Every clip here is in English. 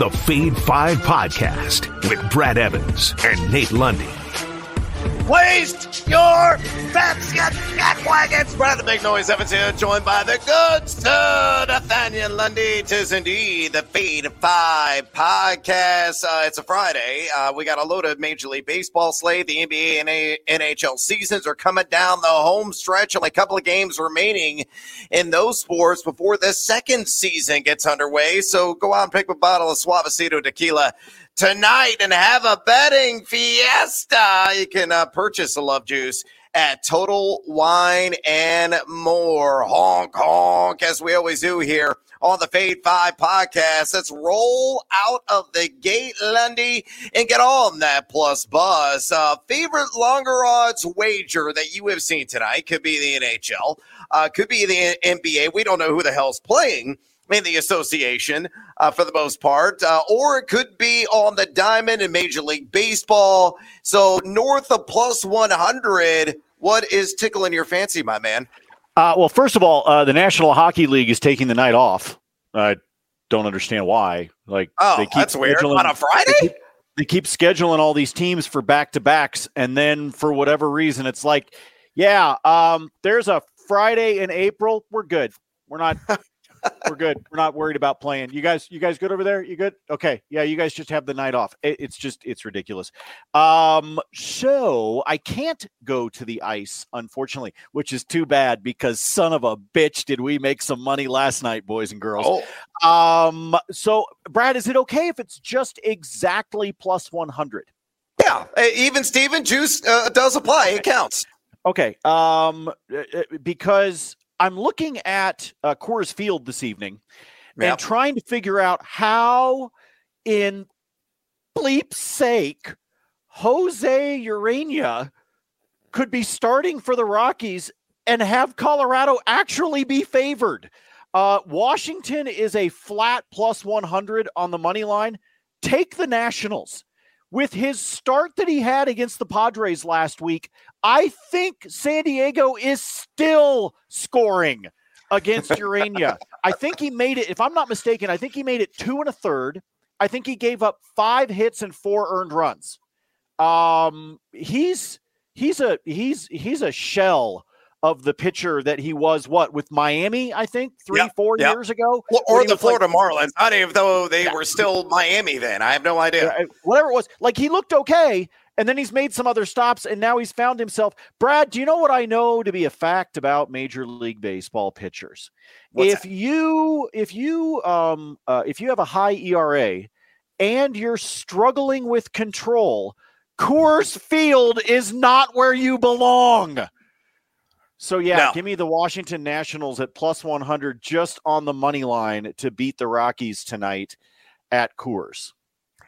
the Fade 5 podcast with Brad Evans and Nate Lundy. Placed your bets, get cat wagons. Brad the Big Noise Evans here, joined by the good sir Nathaniel Lundy. Tis indeed the Fade 5 podcast. Uh, it's a Friday. Uh, we got a load of Major League Baseball slate. The NBA and a- NHL seasons are coming down the home stretch. Only a couple of games remaining in those sports before the second season gets underway. So go out and pick up a bottle of Suavecito tequila tonight and have a betting fiesta. You can uh, purchase the love juice at Total Wine and More. Honk, honk, as we always do here on the Fade 5 podcast. Let's roll out of the gate, Lundy, and get on that plus buzz. Uh, favorite longer odds wager that you have seen tonight could be the NHL, uh, could be the NBA. We don't know who the hell's playing the association uh, for the most part, uh, or it could be on the diamond in Major League Baseball. So north of plus 100, what is tickling your fancy, my man? Uh, well, first of all, uh, the National Hockey League is taking the night off. I don't understand why. Like, Oh, they keep that's weird. On a Friday? They keep, they keep scheduling all these teams for back to backs, and then for whatever reason, it's like, yeah, um, there's a Friday in April. We're good. We're not. we're good. We're not worried about playing. You guys, you guys good over there? You good? Okay. Yeah, you guys just have the night off. It- it's just, it's ridiculous. Um, so I can't go to the ice, unfortunately, which is too bad because son of a bitch, did we make some money last night, boys and girls. Oh, Um, so Brad, is it okay if it's just exactly plus 100? yeah. Uh, Even Steven Juice uh, does apply. It counts. Okay. Um, uh, uh, because I'm looking at uh, Coors Field this evening Yeah. and trying to figure out how, in bleep's sake, Jose Ureña could be starting for the Rockies and have Colorado actually be favored. Uh, Washington is a flat plus 100 on the money line. Take the Nationals. With his start that he had against the Padres last week, I think San Diego is still scoring against Ureña. I think he made it, if I'm not mistaken, I think he made it two and a third. I think he gave up five hits and four earned runs. Um, he's he's a he's he's a shell of the pitcher that he was what with Miami, I think, three, Yep, four yep. years ago. Or, or the was like- Florida Marlins. Not even though they Yeah. were still Miami then. I have no idea. whatever it was. Like he looked okay, and then he's made some other stops, and now he's found himself. Brad, do you know what I know to be a fact about Major League Baseball pitchers? What's if you if you um uh, if you have a high ERA and you're struggling with control, Coors Field is not where you belong. So yeah, No. give me the Washington Nationals at plus 100 just on the money line to beat the Rockies tonight at Coors.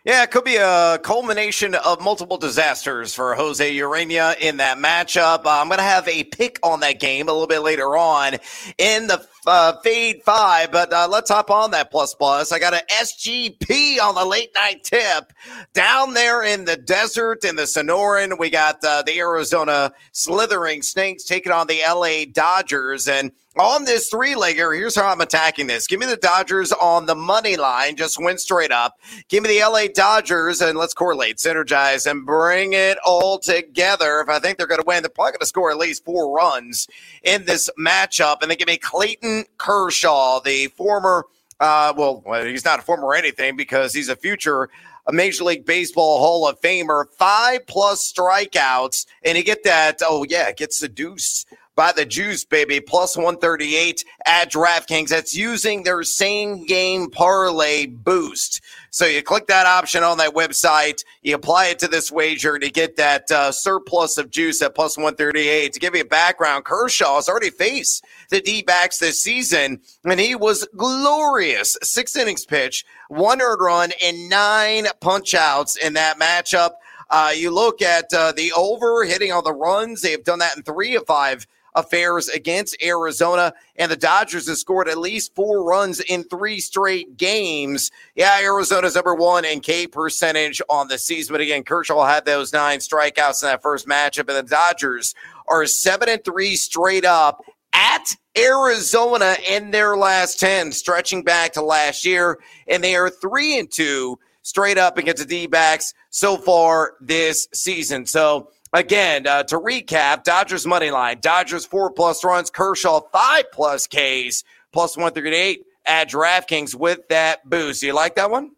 Yeah, it could be a culmination of multiple disasters for Jose Ureña in that matchup. Uh, I'm going to have a pick on that game a little bit later on in the uh, Fade 5, but uh, let's hop on that plus plus. I got an SGP on the late night tip down there in the desert in the Sonoran. We got uh, the Arizona Slithering Snakes taking on the LA Dodgers. And on this three legger, here's how I'm attacking this. Give me the Dodgers on the money line, just went straight up. Give me the LA Dodgers and let's correlate, synergize, and bring it all together. If I think they're going to win, they're probably going to score at least four runs in this matchup. And then give me Clayton Kershaw, the former, uh, well, he's not a former anything because he's a future a Major League Baseball Hall of Famer, five plus strikeouts, and you get that. Oh yeah, get seduced by the juice, baby. Plus one thirty eight at DraftKings. That's using their same game parlay boost. So you click that option on that website, you apply it to this wager to get that uh, surplus of juice at plus 138. To give you a background, Kershaw has already faced the D backs this season, and he was glorious. Six innings pitch, one earned run, and nine punch outs in that matchup. Uh, you look at uh, the over hitting all the runs, they have done that in three of five affairs against Arizona, and the Dodgers have scored at least four runs in three straight games. Yeah, Arizona's number one in K percentage on the season, but again, Kershaw had those nine strikeouts in that first matchup, and the Dodgers are seven and three straight up at Arizona in their last 10, stretching back to last year. And they are three and two straight up against the D backs so far this season. So, again, uh, to recap, Dodgers money line, Dodgers four plus runs, Kershaw five plus Ks, plus 138 at DraftKings with that boost. You like that one?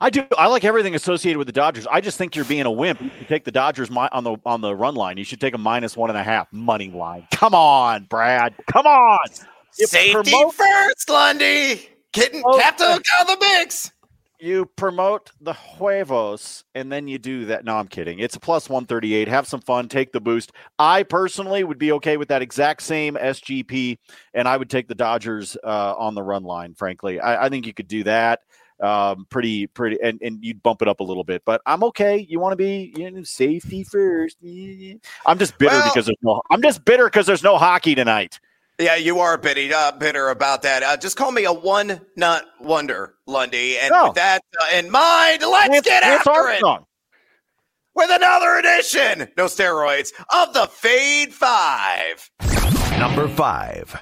I do. I like everything associated with the Dodgers. I just think you're being a wimp. You take the Dodgers on the on the run line. You should take a minus one and a half money line. Come on, Brad. Come on. Safety promote- first, Lundy. Getting oh, Captain out of the mix. You promote the huevos and then you do that. No, I'm kidding. It's a plus 138. Have some fun. Take the boost. I personally would be okay with that exact same SGP, and I would take the Dodgers uh, on the run line, frankly. I, I think you could do that um, pretty, pretty, and, and you'd bump it up a little bit. But I'm okay. You want to be you know, safety first. I'm just bitter well, because there's no. I'm just bitter because there's no hockey tonight. Yeah, you are bitter, uh, bitter about that. Uh, just call me a one nut wonder, Lundy. And with that uh, in mind, let's it's, get it's after it with another edition, no steroids, of the Fade Five. Number five.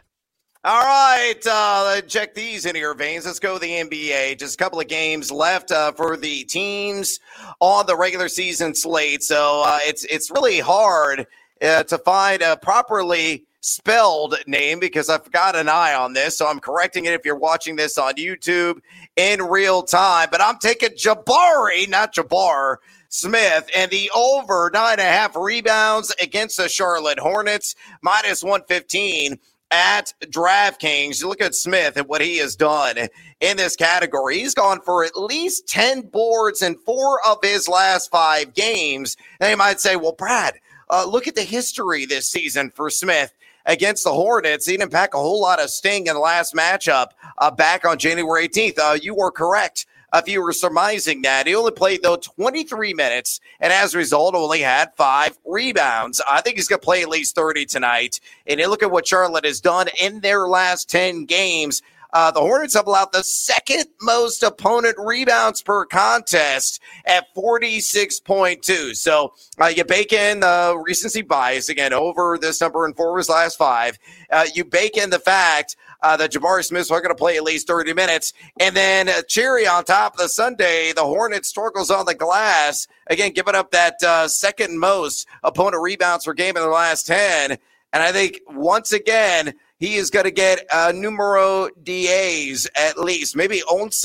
All right, uh, check these in your veins. Let's go to the NBA. Just a couple of games left uh, for the teams on the regular season slate. So uh, it's it's really hard uh, to find a properly spelled name because I've got an eye on this. So I'm correcting it if you're watching this on YouTube in real time. But I'm taking Jabari, not Jabbar. Smith and the over nine and a half rebounds against the Charlotte Hornets, minus 115 at DraftKings. You look at Smith and what he has done in this category. He's gone for at least 10 boards in four of his last five games. You might say, well, Brad, uh, look at the history this season for Smith against the Hornets. He didn't pack a whole lot of sting in the last matchup uh, back on January 18th. Uh, you were correct if you were surmising that. He only played, though, 23 minutes, and as a result, only had five rebounds. I think he's going to play at least 30 tonight. And you look at what Charlotte has done in their last 10 games. Uh, the Hornets have allowed the second most opponent rebounds per contest at 46.2. So uh, you bake in the recency bias again over this number in four his last five. Uh, you bake in the fact uh, that Jabari Smith's are going to play at least 30 minutes. And then uh, cherry on top of the sundae, the Hornets struggles on the glass. Again, giving up that uh, second most opponent rebounds per game in the last 10. And I think once again, he is going to get uh, numero DAs at least, maybe once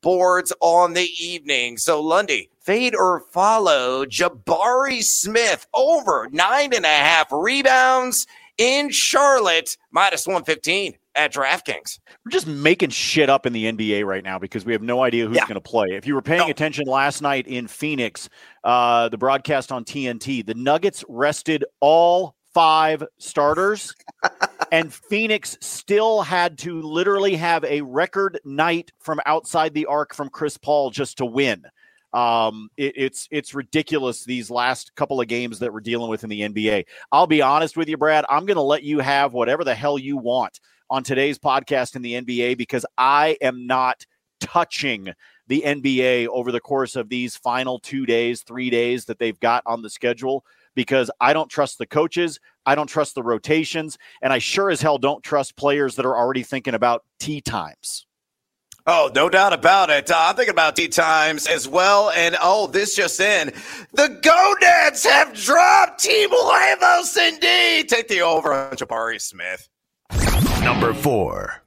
boards on the evening. So Lundy, fade or follow Jabari Smith over nine and a half rebounds in Charlotte, minus 115 at DraftKings. We're just making shit up in the NBA right now because we have no idea who's yeah. going to play. If you were paying no. attention last night in Phoenix, uh, the broadcast on TNT, the Nuggets rested all five starters, and Phoenix still had to literally have a record night from outside the arc from Chris Paul just to win. Um, it, it's it's ridiculous these last couple of games that we're dealing with in the NBA. I'll be honest with you, Brad. I'm going to let you have whatever the hell you want on today's podcast in the NBA because I am not touching the NBA over the course of these final two days, three days that they've got on the schedule because I don't trust the coaches. I don't trust the rotations. And I sure as hell don't trust players that are already thinking about tee times. Oh, no doubt about it. Uh, I'm thinking about tee times as well. And oh, this just in. The Gonads have dropped Team Huevos indeed. Take the over on Jabari Smith. Number four.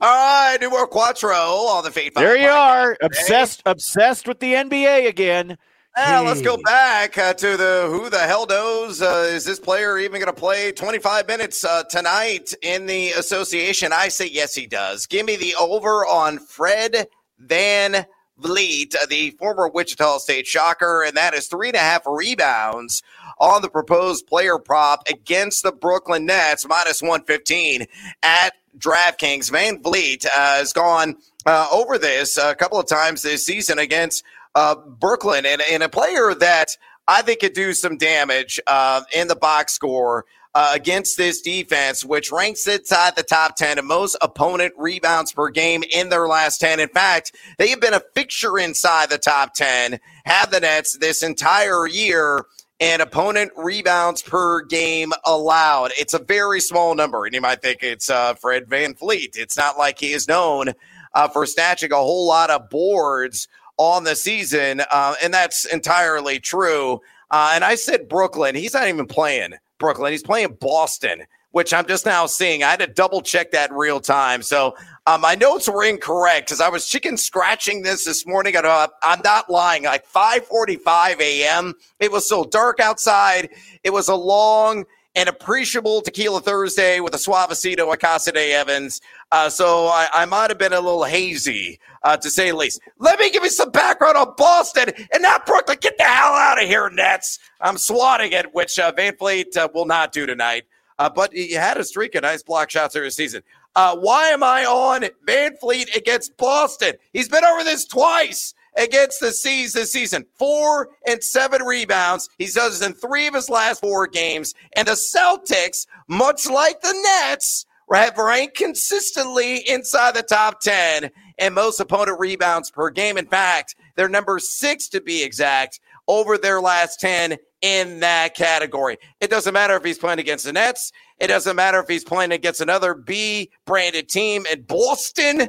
All right, Numero Quattro on the Fade. There you are, obsessed, obsessed with the NBA again. Let's go back uh, to the who the hell knows? Uh, is this player even going to play 25 minutes uh, tonight in the association? I say yes, he does. Give me the over on Fred Van Vliet, uh, the former Wichita State Shocker, and that is three and a half rebounds on the proposed player prop against the Brooklyn Nets, minus 115 at DraftKings. Van Vliet uh, has gone uh, over this a couple of times this season against uh, Brooklyn and, and, a player that I think could do some damage uh, in the box score. Uh, against this defense, which ranks inside the top 10 and most opponent rebounds per game in their last 10. In fact, they have been a fixture inside the top 10, have the Nets this entire year and opponent rebounds per game allowed. It's a very small number, and you might think it's uh, Fred VanVleet. It's not like he is known uh, for snatching a whole lot of boards on the season, uh, and that's entirely true. Uh, and I said Brooklyn. He's not even playing Brooklyn. He's playing Boston, which I'm just now seeing. I had to double check that real time. So um, my notes were incorrect because I was chicken scratching this this morning. At, uh, I'm not lying. Like 5:45 a.m. It was so dark outside. It was a long and appreciable Tequila Thursday with a Suavecito Acasa de Evans. Uh, so I, I might have been a little hazy, uh, to say the least. Let me give you some background on Boston and not Brooklyn. Get the hell out of here, Nets. I'm swatting it, which uh, VanVleet uh, will not do tonight. Uh, but he had a streak of nice block shots every season. Uh, why am I on VanVleet against Boston? He's been over this twice against the C's this season. Four and seven rebounds. He does this in three of his last four games. And the Celtics, much like the Nets, have ranked consistently inside the top 10 and most opponent rebounds per game. In fact, they're number six to be exact over their last 10 in that category. It doesn't matter if he's playing against the Nets. It doesn't matter if he's playing against another B branded team in Boston.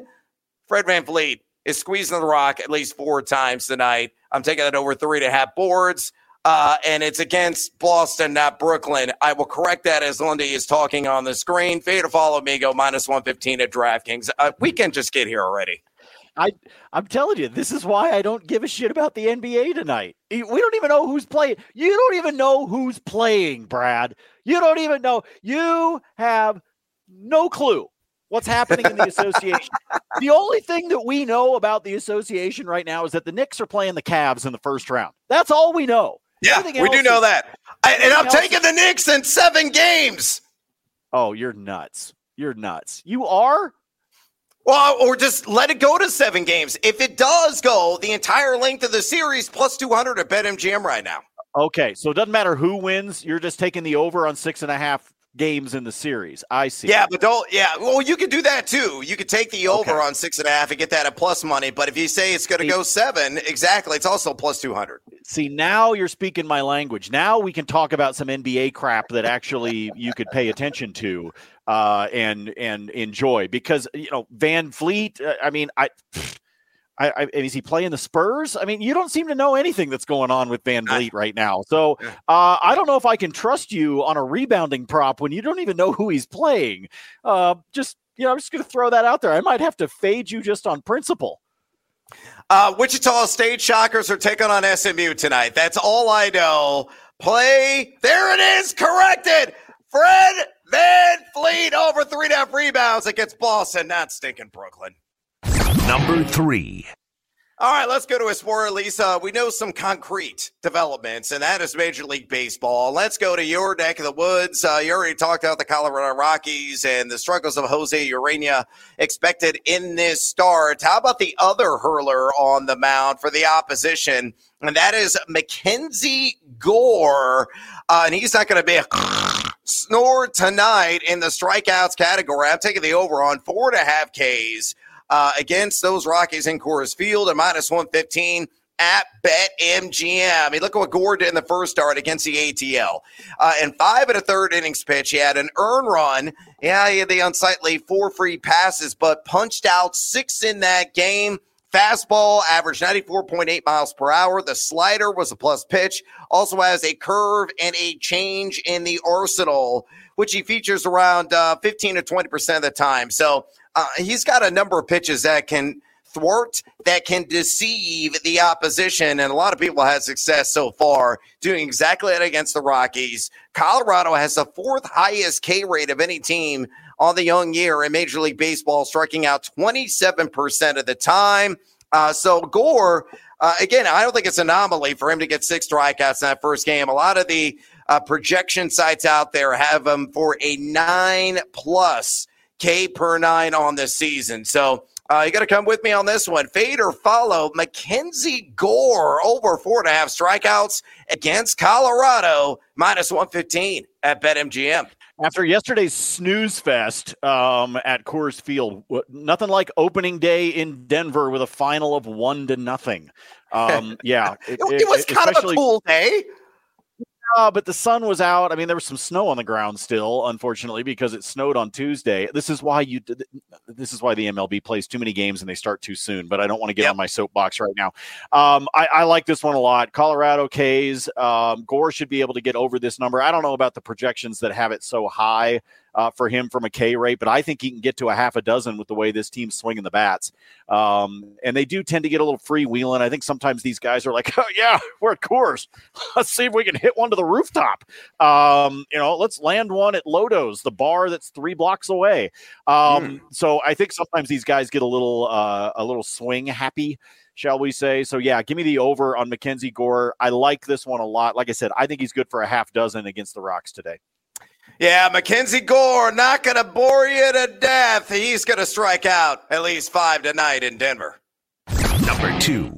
Fred VanVleet is squeezing the rock at least four times tonight. I'm taking that over three and a half boards. Uh, and it's against Boston, not Brooklyn. I will correct that as Lundy is talking on the screen. Fade to follow me, go minus 115 at DraftKings. Uh, we can just get here already. I I'm telling you, this is why I don't give a shit about the NBA tonight. We don't even know who's playing. You don't even know who's playing, Brad. You don't even know. You have no clue what's happening in the association. the only thing that we know about the association right now is that the Knicks are playing the Cavs in the first round. That's all we know. Yeah, we do know is, that. I, and I'm taking is, the Knicks in seven games. Oh, you're nuts. You're nuts. You are? Well, or just let it go to seven games. If it does go the entire length of the series, plus 200 at BetMGM right now. Okay, so it doesn't matter who wins. You're just taking the over on six and a half games in the series. I see. Yeah, but don't. Yeah, well, you could do that too. You could take the over okay. on six and a half and get that at plus money. But if you say it's going to go seven, exactly, it's also plus two hundred. See, now you're speaking my language. Now we can talk about some NBA crap that actually you could pay attention to uh, and and enjoy because you know VanVleet. Uh, I mean, I. I, I, is he playing the Spurs? I mean, you don't seem to know anything that's going on with VanVleet right now. So uh, I don't know if I can trust you on a rebounding prop when you don't even know who he's playing. Uh, just you know, I'm just going to throw that out there. I might have to fade you just on principle. Uh, Wichita State Shockers are taking on SMU tonight. That's all I know. Play. There it is. Corrected. Fred Van Fleet over three and a half rebounds against Boston, not stinking Brooklyn. Number three. All right, let's go to a sport, Lisa. We know some concrete developments, and that is Major League Baseball. Let's go to your neck of the woods. Uh, you already talked about the Colorado Rockies and the struggles of Jose Ureña expected in this start. How about the other hurler on the mound for the opposition? And that is Mackenzie Gore. Uh, and he's not going to be a snore tonight in the strikeouts category. I'm taking the over on four and a half Ks uh, against those Rockies in Coors Field, a minus 115 at BetMGM. I mean, look at what Gore did in the first start against the ATL. Uh, and five and a third innings pitch, he had an earn run. Yeah, he had the unsightly four free passes, but punched out six in that game. Fastball averaged 94.8 miles per hour. The slider was a plus pitch. Also has a curve and a change in the arsenal, which he features around uh, 15 to 20% of the time. So uh, he's got a number of pitches that can thwart, that can deceive the opposition. And a lot of people have success so far doing exactly that against the Rockies. Colorado has the fourth highest K rate of any team on the young year in Major League Baseball, striking out 27% of the time. Uh, so Gore, uh, again, I don't think it's an anomaly for him to get six strikeouts in that first game. A lot of the uh, projection sites out there have him for a nine plus K per nine on the season. So uh, you got to come with me on this one. Fade or follow Mackenzie Gore over four and a half strikeouts against Colorado, minus 115 at BetMGM. After yesterday's snooze fest um, at Coors Field, nothing like opening day in Denver with a final of one to nothing. Um, yeah, it, it, it was kind of a cool day. Uh, but the sun was out. I mean, there was some snow on the ground still, unfortunately, because it snowed on Tuesday. This is why you. This is why the MLB plays too many games and they start too soon. But I don't want to get yep. on my soapbox right now. Um, I, I, like this one a lot. Colorado K's. Um, Gore should be able to get over this number. I don't know about the projections that have it so high uh, for him from a K rate, but I think he can get to a half a dozen with the way this team's swinging the bats. Um, and they do tend to get a little freewheeling. I think sometimes these guys are like, oh, yeah, we're at Coors. Let's see if we can hit one to the rooftop. Um, you know, let's land one at Lodo's, the bar that's three blocks away. Um, mm. So I think sometimes these guys get a little, uh, a little swing happy shall we say. So, yeah, give me the over on Mackenzie Gore. I like this one a lot. Like I said, I think he's good for a half dozen against the Rocks today. Yeah, Mackenzie Gore not going to bore you to death. He's going to strike out at least five tonight in Denver. Number two.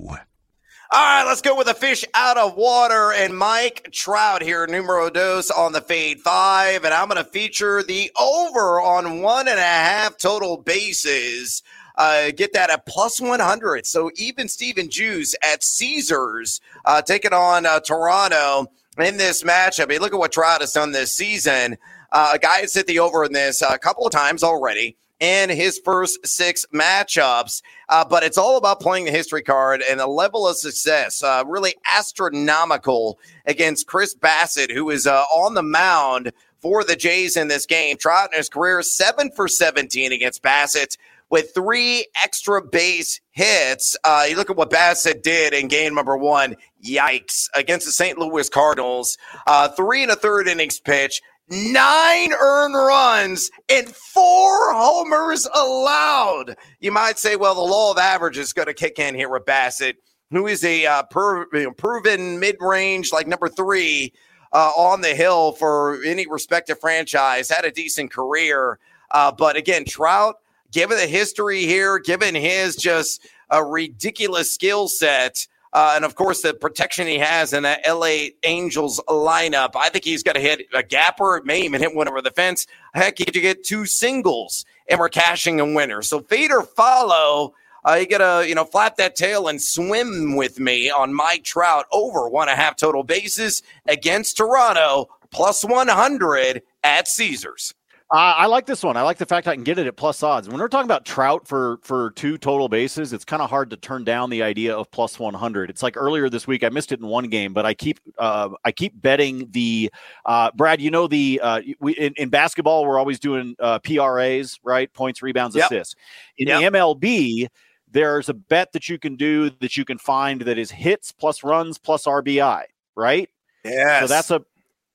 All right, let's go with a fish out of water and Mike Trout here, numero dos on the fade five. And I'm going to feature the over on one and a half total bases. Uh, get that at plus 100. So even Steven Juice at Caesars uh, taking on uh, Toronto in this matchup. I mean, look at what Trout has done this season. Uh, a guy has hit the over in this a couple of times already in his first six matchups. Uh, but it's all about playing the history card and the level of success, uh, really astronomical against Chris Bassitt, who is uh, on the mound for the Jays in this game. Trout in his career, seven for 17 against Bassitt with three extra base hits. Uh, you look at what Bassitt did in game number one. Yikes. Against the St. Louis Cardinals. Uh, three and a third innings pitch, nine earned runs, and four homers allowed. You might say, well, the law of average is going to kick in here with Bassitt, who is a uh, per, proven mid range, like number three. Uh, on the hill for any respective franchise, had a decent career. Uh, but again, Trout, given the history here, given his just a ridiculous skill set, uh, and of course the protection he has in that LA Angels lineup, I think he's got to hit a gapper, may even hit one over the fence. Heck, he could get two singles, and we're cashing a winner. So fade or follow. Uh, you gotta, you know, flap that tail and swim with me on Mike Trout over one and a half total bases against Toronto, plus 100 at Caesars. Uh, I like this one. I like the fact I can get it at plus odds. When we're talking about Trout for for two total bases, it's kind of hard to turn down the idea of plus one hundred. It's like earlier this week, I missed it in one game, but I keep uh, I keep betting the uh, Brad. You know the uh, we in, in, basketball we're always doing uh, PRAs, right? Points, rebounds, yep. assists. In yep. the MLB, there's a bet that you can do that you can find that is hits plus runs plus RBI, right? Yeah. So that's a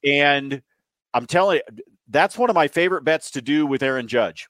and I'm telling you that's one of my favorite bets to do with Aaron Judge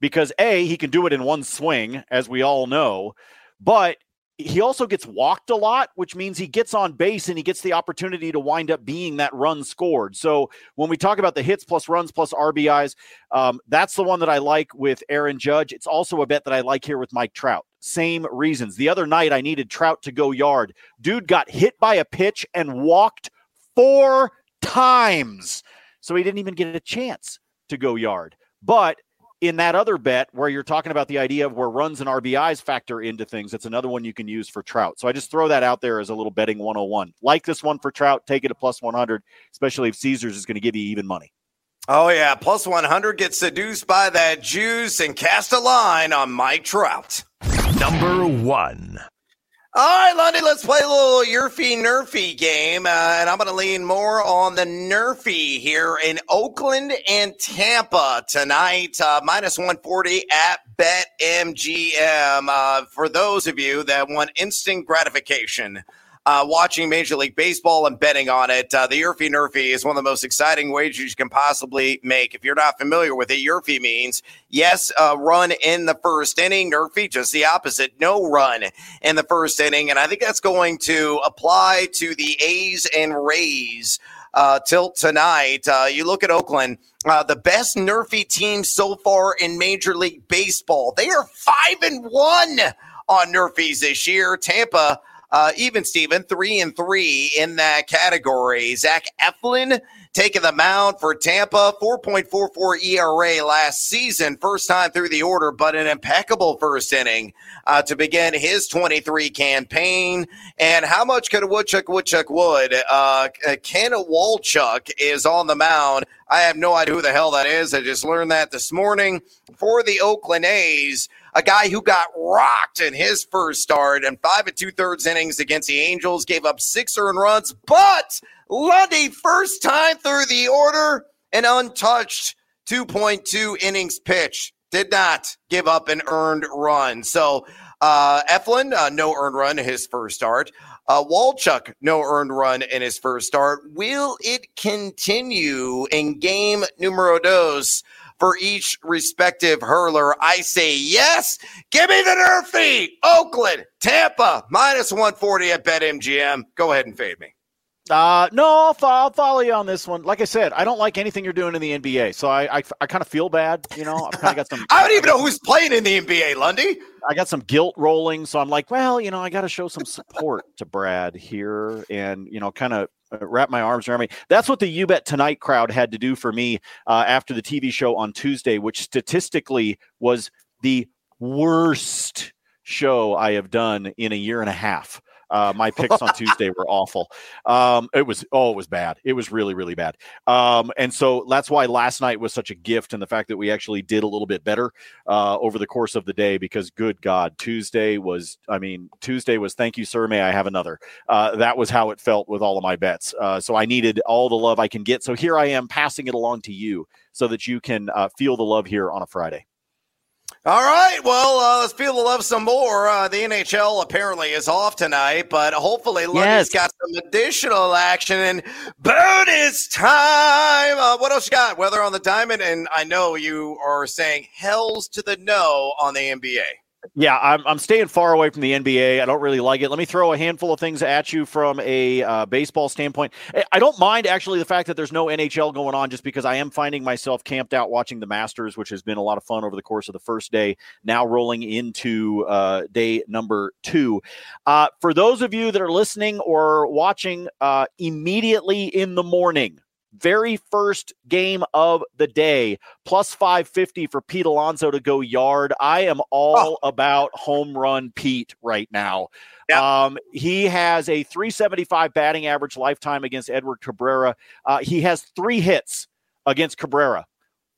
because A, he can do it in one swing, as we all know, but he also gets walked a lot, which means he gets on base and he gets the opportunity to wind up being that run scored. So when we talk about the hits plus runs plus RBIs, um, that's the one that I like with Aaron Judge. It's also a bet that I like here with Mike Trout. Same reasons. The other night, I needed Trout to go yard. Dude got hit by a pitch and walked four times. So he didn't even get a chance to go yard. But in that other bet where you're talking about the idea of where runs and RBIs factor into things, it's another one you can use for Trout. So I just throw that out there as a little betting 101. Like this one for Trout, take it at plus 100, especially if Caesars is going to give you even money. Oh, yeah. Plus 100 gets seduced by that juice and cast a line on Mike Trout. Number one. All right, Lundy, let's play a little Yerfy Nerfy game. Uh, and I'm going to lean more on the Nerfy here in Oakland and Tampa tonight. Uh, minus 140 at BetMGM. Uh, for those of you that want instant gratification, uh, watching Major League Baseball and betting on it. Uh, the Yerfy Nerfy is one of the most exciting wagers you can possibly make. If you're not familiar with it, Yerfy means yes, run in the first inning. Nerfy, just the opposite, no run in the first inning. And I think that's going to apply to the A's and Rays uh, tilt tonight. Uh, you look at Oakland. Uh, the best Nerfy team so far in Major League Baseball. They are five and one on Nerfies this year. Tampa uh, even Steven, three and three in that category. Zach Eflin taking the mound for Tampa, 4.44 ERA last season, first time through the order, but an impeccable first inning uh, to begin his 23 campaign. And how much could a Woodchuck Woodchuck would? Uh, Ken Waldichuk is on the mound. I have no idea who the hell that is. I just learned that this morning for the Oakland A's a guy who got rocked in his first start and five and two thirds innings against the Angels, gave up six earned runs, but Lundy, first time through the order, an untouched 2.2 innings pitch. Did not give up an earned run. So, uh, Eflin, uh, no earned run in his first start. Uh, Waldichuk, no earned run in his first start. Will it continue in game numero dos? For each respective hurler. I say yes. Give me the Nerfy. Oakland, Tampa, minus 140 at BetMGM. Go ahead and fade me. Uh, no, I'll, I'll, follow you on this one. Like I said, I don't like anything you're doing in the NBA, so I I, I kind of feel bad. You know, I've kind of got some. I don't even know who's playing in the NBA, Lundy. I got some guilt rolling, so I'm like, well, you know, I got to show some support to Brad here, and you know, kind of uh, wrap my arms around me. That's what the You Bet Tonight crowd had to do for me uh, after the TV show on Tuesday, which statistically was the worst show I have done in a year and a half. Uh, my picks on Tuesday were awful. Um, it was oh, it was bad. It was really really bad. Um, and so that's why last night was such a gift, and the fact that we actually did a little bit better uh, over the course of the day. Because good God, Tuesday was. I mean, Tuesday was. Thank you, sir. May I have another? Uh, that was how it felt with all of my bets. Uh, so I needed all the love I can get. So here I am passing it along to you so that you can uh, feel the love here on a Friday. All right. Well, uh, let's feel the love some more. Uh, the NHL apparently is off tonight, but hopefully Lundy's yes. got some additional action. And bonus time. Uh, what else you got? Weather on the diamond. And I know you are saying hells to the no on the NBA. Yeah, I'm, I'm staying far away from the NBA. I don't really like it. Let me throw a handful of things at you from a uh, baseball standpoint. I don't mind actually the fact that there's no NHL going on just because I am finding myself camped out watching the Masters, which has been a lot of fun over the course of the first day, now rolling into uh, day number two. Uh, for those of you that are listening or watching uh, immediately in the morning, very first game of the day, plus 550 for Pete Alonso to go yard. I am all oh. about home run Pete right now. Yep. Um, he has a 375 batting average lifetime against Edward Cabrera. Uh, he has three hits against Cabrera.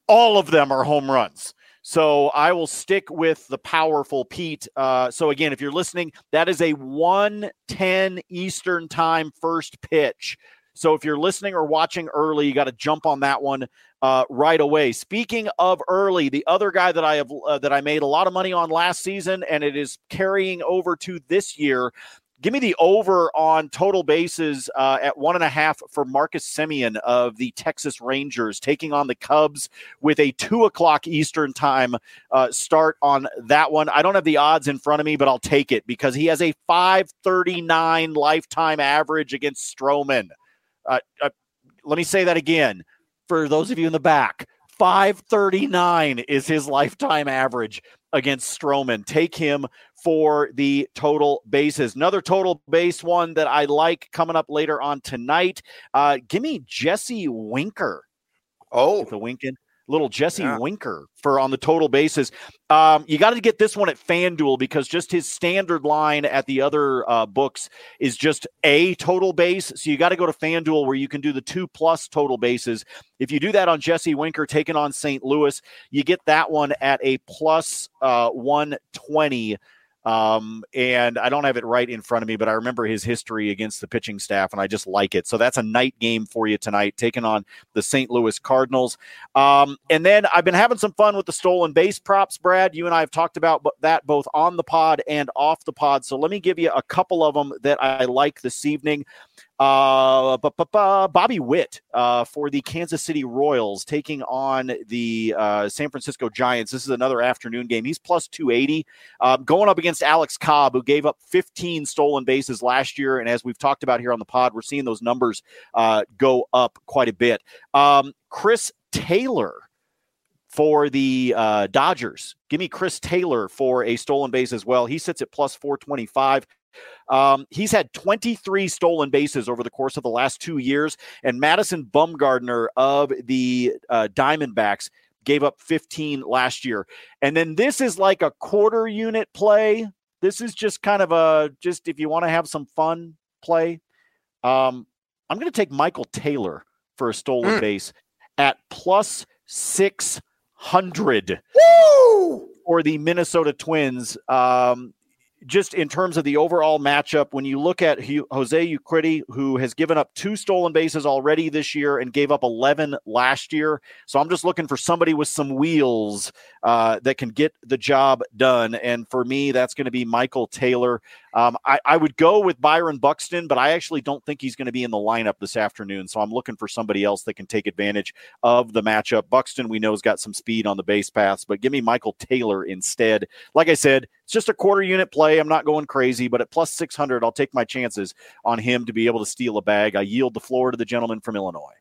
All of them are home runs. So I will stick with the powerful Pete. Uh, so again, if you're listening, that is a 110 Eastern time first pitch. So if you're listening or watching early, you got to jump on that one uh, right away. Speaking of early, the other guy that I have uh, that I made a lot of money on last season, and it is carrying over to this year. Give me the over on total bases uh, at one and a half for Marcus Semien of the Texas Rangers, taking on the Cubs with a two o'clock Eastern time uh, start on that one. I don't have the odds in front of me, but I'll take it because he has a 539 lifetime average against Stroman. Uh, uh, let me say that again for those of you in the back. 539 is his lifetime average against Stroman. Take him for the total bases. Another total base one that I like coming up later on tonight. Uh, give me Jesse Winker. Oh, the Winkin little Jesse yeah. Winker for on the total basis. Um, you got to get this one at FanDuel because just his standard line at the other uh, books is just a total base. So you got to go to FanDuel where you can do the two plus total bases. If you do that on Jesse Winker taking on St. Louis, you get that one at a plus, uh, 120 um, and I don't have it right in front of me, but I remember his history against the pitching staff, and I just like it. So that's a night game for you tonight, taking on the St. Louis Cardinals. Um, and then I've been having some fun with the stolen base props, Brad. You and I have talked about that both on the pod and off the pod. So let me give you a couple of them that I like this evening. Uh, Bobby Witt uh, for the Kansas City Royals taking on the uh, San Francisco Giants. This is another afternoon game. He's plus 280. Um, going up against Alex Cobb, who gave up 15 stolen bases last year. And as we've talked about here on the pod, we're seeing those numbers uh, go up quite a bit. Um, Chris Taylor for the uh, Dodgers. Give me Chris Taylor for a stolen base as well. He sits at plus 425. Um, he's had 23 stolen bases over the course of the last two years, and Madison Bumgarner of the uh, Diamondbacks gave up 15 last year. And then this is like a quarter unit play. This is just kind of a just if you want to have some fun play. Um, I'm going to take Michael Taylor for a stolen mm. base at plus 600 Woo! for the Minnesota Twins. Um, just in terms of the overall matchup, when you look at Jose Urquidy, who has given up two stolen bases already this year and gave up 11 last year. So I'm just looking for somebody with some wheels uh, that can get the job done. And for me, that's going to be Michael Taylor. Um, I, I, would go with Byron Buxton, but I actually don't think he's going to be in the lineup this afternoon. So I'm looking for somebody else that can take advantage of the matchup. Buxton, we know, has got some speed on the base paths, but give me Michael Taylor instead. Like I said, it's just a quarter unit play. I'm not going crazy, but at plus 600, I'll take my chances on him to be able to steal a bag. I yield the floor to the gentleman from Illinois.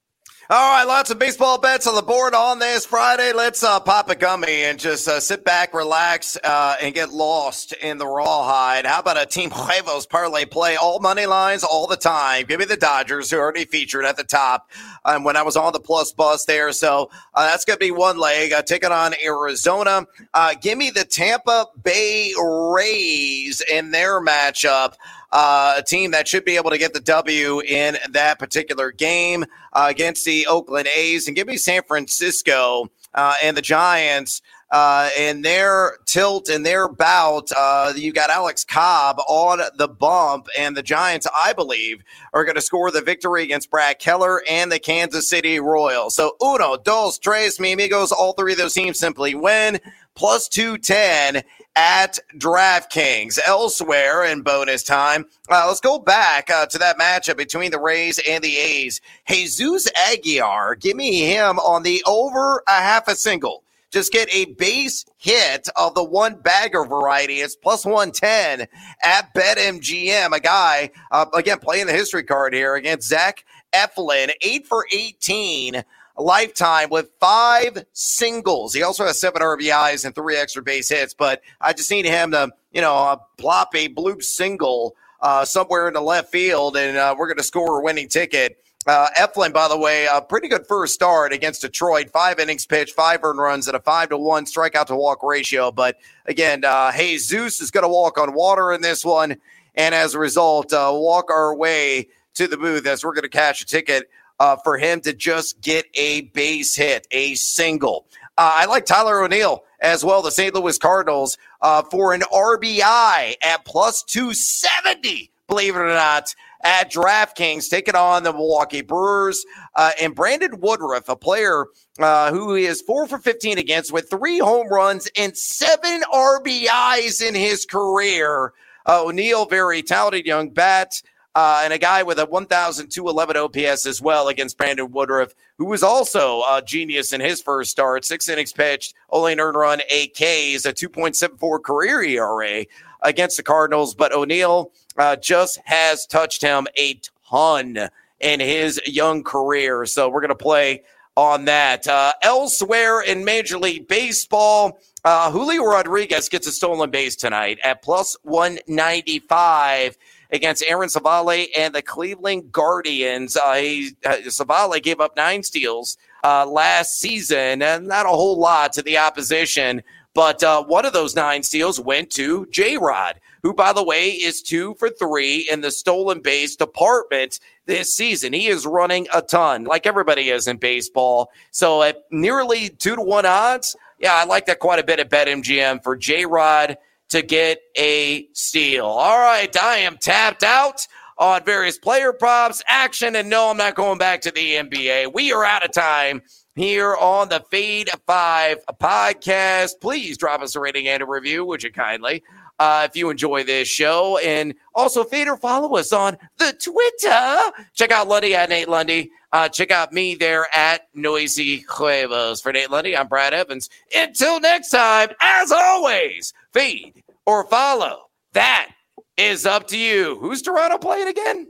All right, lots of baseball bets on the board on this Friday. Let's uh, pop a gummy and just uh, sit back, relax, uh, and get lost in the rawhide. How about a Team Huevos parlay play? All money lines all the time. Give me the Dodgers, who already featured at the top um, when I was on the plus bus there. So uh, that's going to be one leg. Take on Arizona. Uh, give me the Tampa Bay Rays in their matchup uh, a team that should be able to get the W in that particular game uh, against the Oakland A's. And give me San Francisco uh, and the Giants. Uh, in their tilt and their bout, uh, you got Alex Cobb on the bump, and the Giants, I believe, are going to score the victory against Brad Keller and the Kansas City Royals. So, uno, dos, tres, mi amigos, all three of those teams simply win plus 210 at DraftKings. Elsewhere in bonus time, uh, let's go back uh, to that matchup between the Rays and the A's. Jesus Aguilar, give me him on the over a half a single. Just get a base hit of the one bagger variety. It's plus 110 at BetMGM. A guy, uh, again, playing the history card here against Zach Eflin, 8 for 18 lifetime with five singles. He also has seven RBIs and three extra base hits, but I just need him to, you know, uh, plop a blue single uh, somewhere in the left field, and uh, we're going to score a winning ticket. Uh, Eflin, by the way, a pretty good first start against Detroit. Five innings pitched, five earned runs, at a five to one strikeout to walk ratio. But again, uh, Jesus is going to walk on water in this one, and as a result, uh, walk our way to the booth as we're going to cash a ticket uh, for him to just get a base hit, a single. Uh, I like Tyler O'Neill as well, the St. Louis Cardinals, uh, for an RBI at plus 270, believe it or not, at DraftKings, taking on the Milwaukee Brewers. Uh, and Brandon Woodruff, a player uh, who is four for 15 against with three home runs and seven RBIs in his career. Uh, O'Neill, very talented young bat uh, and a guy with a 1,211 OPS as well against Brandon Woodruff, who was also a genius in his first start. Six innings pitched, only an earned run, eight Ks, a 2.74 career ERA against the Cardinals. But O'Neill uh, just has touched him a ton in his young career. So we're going to play on that. Uh, elsewhere in Major League Baseball, uh, Julio Rodriguez gets a stolen base tonight at plus 195 against Aaron Civale and the Cleveland Guardians. Uh, uh, Civale gave up nine steals uh, last season, and not a whole lot to the opposition. But uh, one of those nine steals went to J Rod, who, by the way, is two for three in the stolen base department this season. He is running a ton, like everybody is in baseball. So at nearly two to one odds, yeah, I like that quite a bit at BetMGM for J Rod to get a steal. All right, I am tapped out on various player props, action, and no, I'm not going back to the NBA. We are out of time here on the Fade 5 podcast. Please drop us a rating and a review, would you kindly? Uh, if you enjoy this show, and also fade or follow us on the Twitter. Check out Lundy at Nate Lundy. Uh, check out me there at Noisy Huevos. For Nate Lundy, I'm Brad Evans. Until next time, as always, feed or follow. That is up to you. Who's Toronto playing again?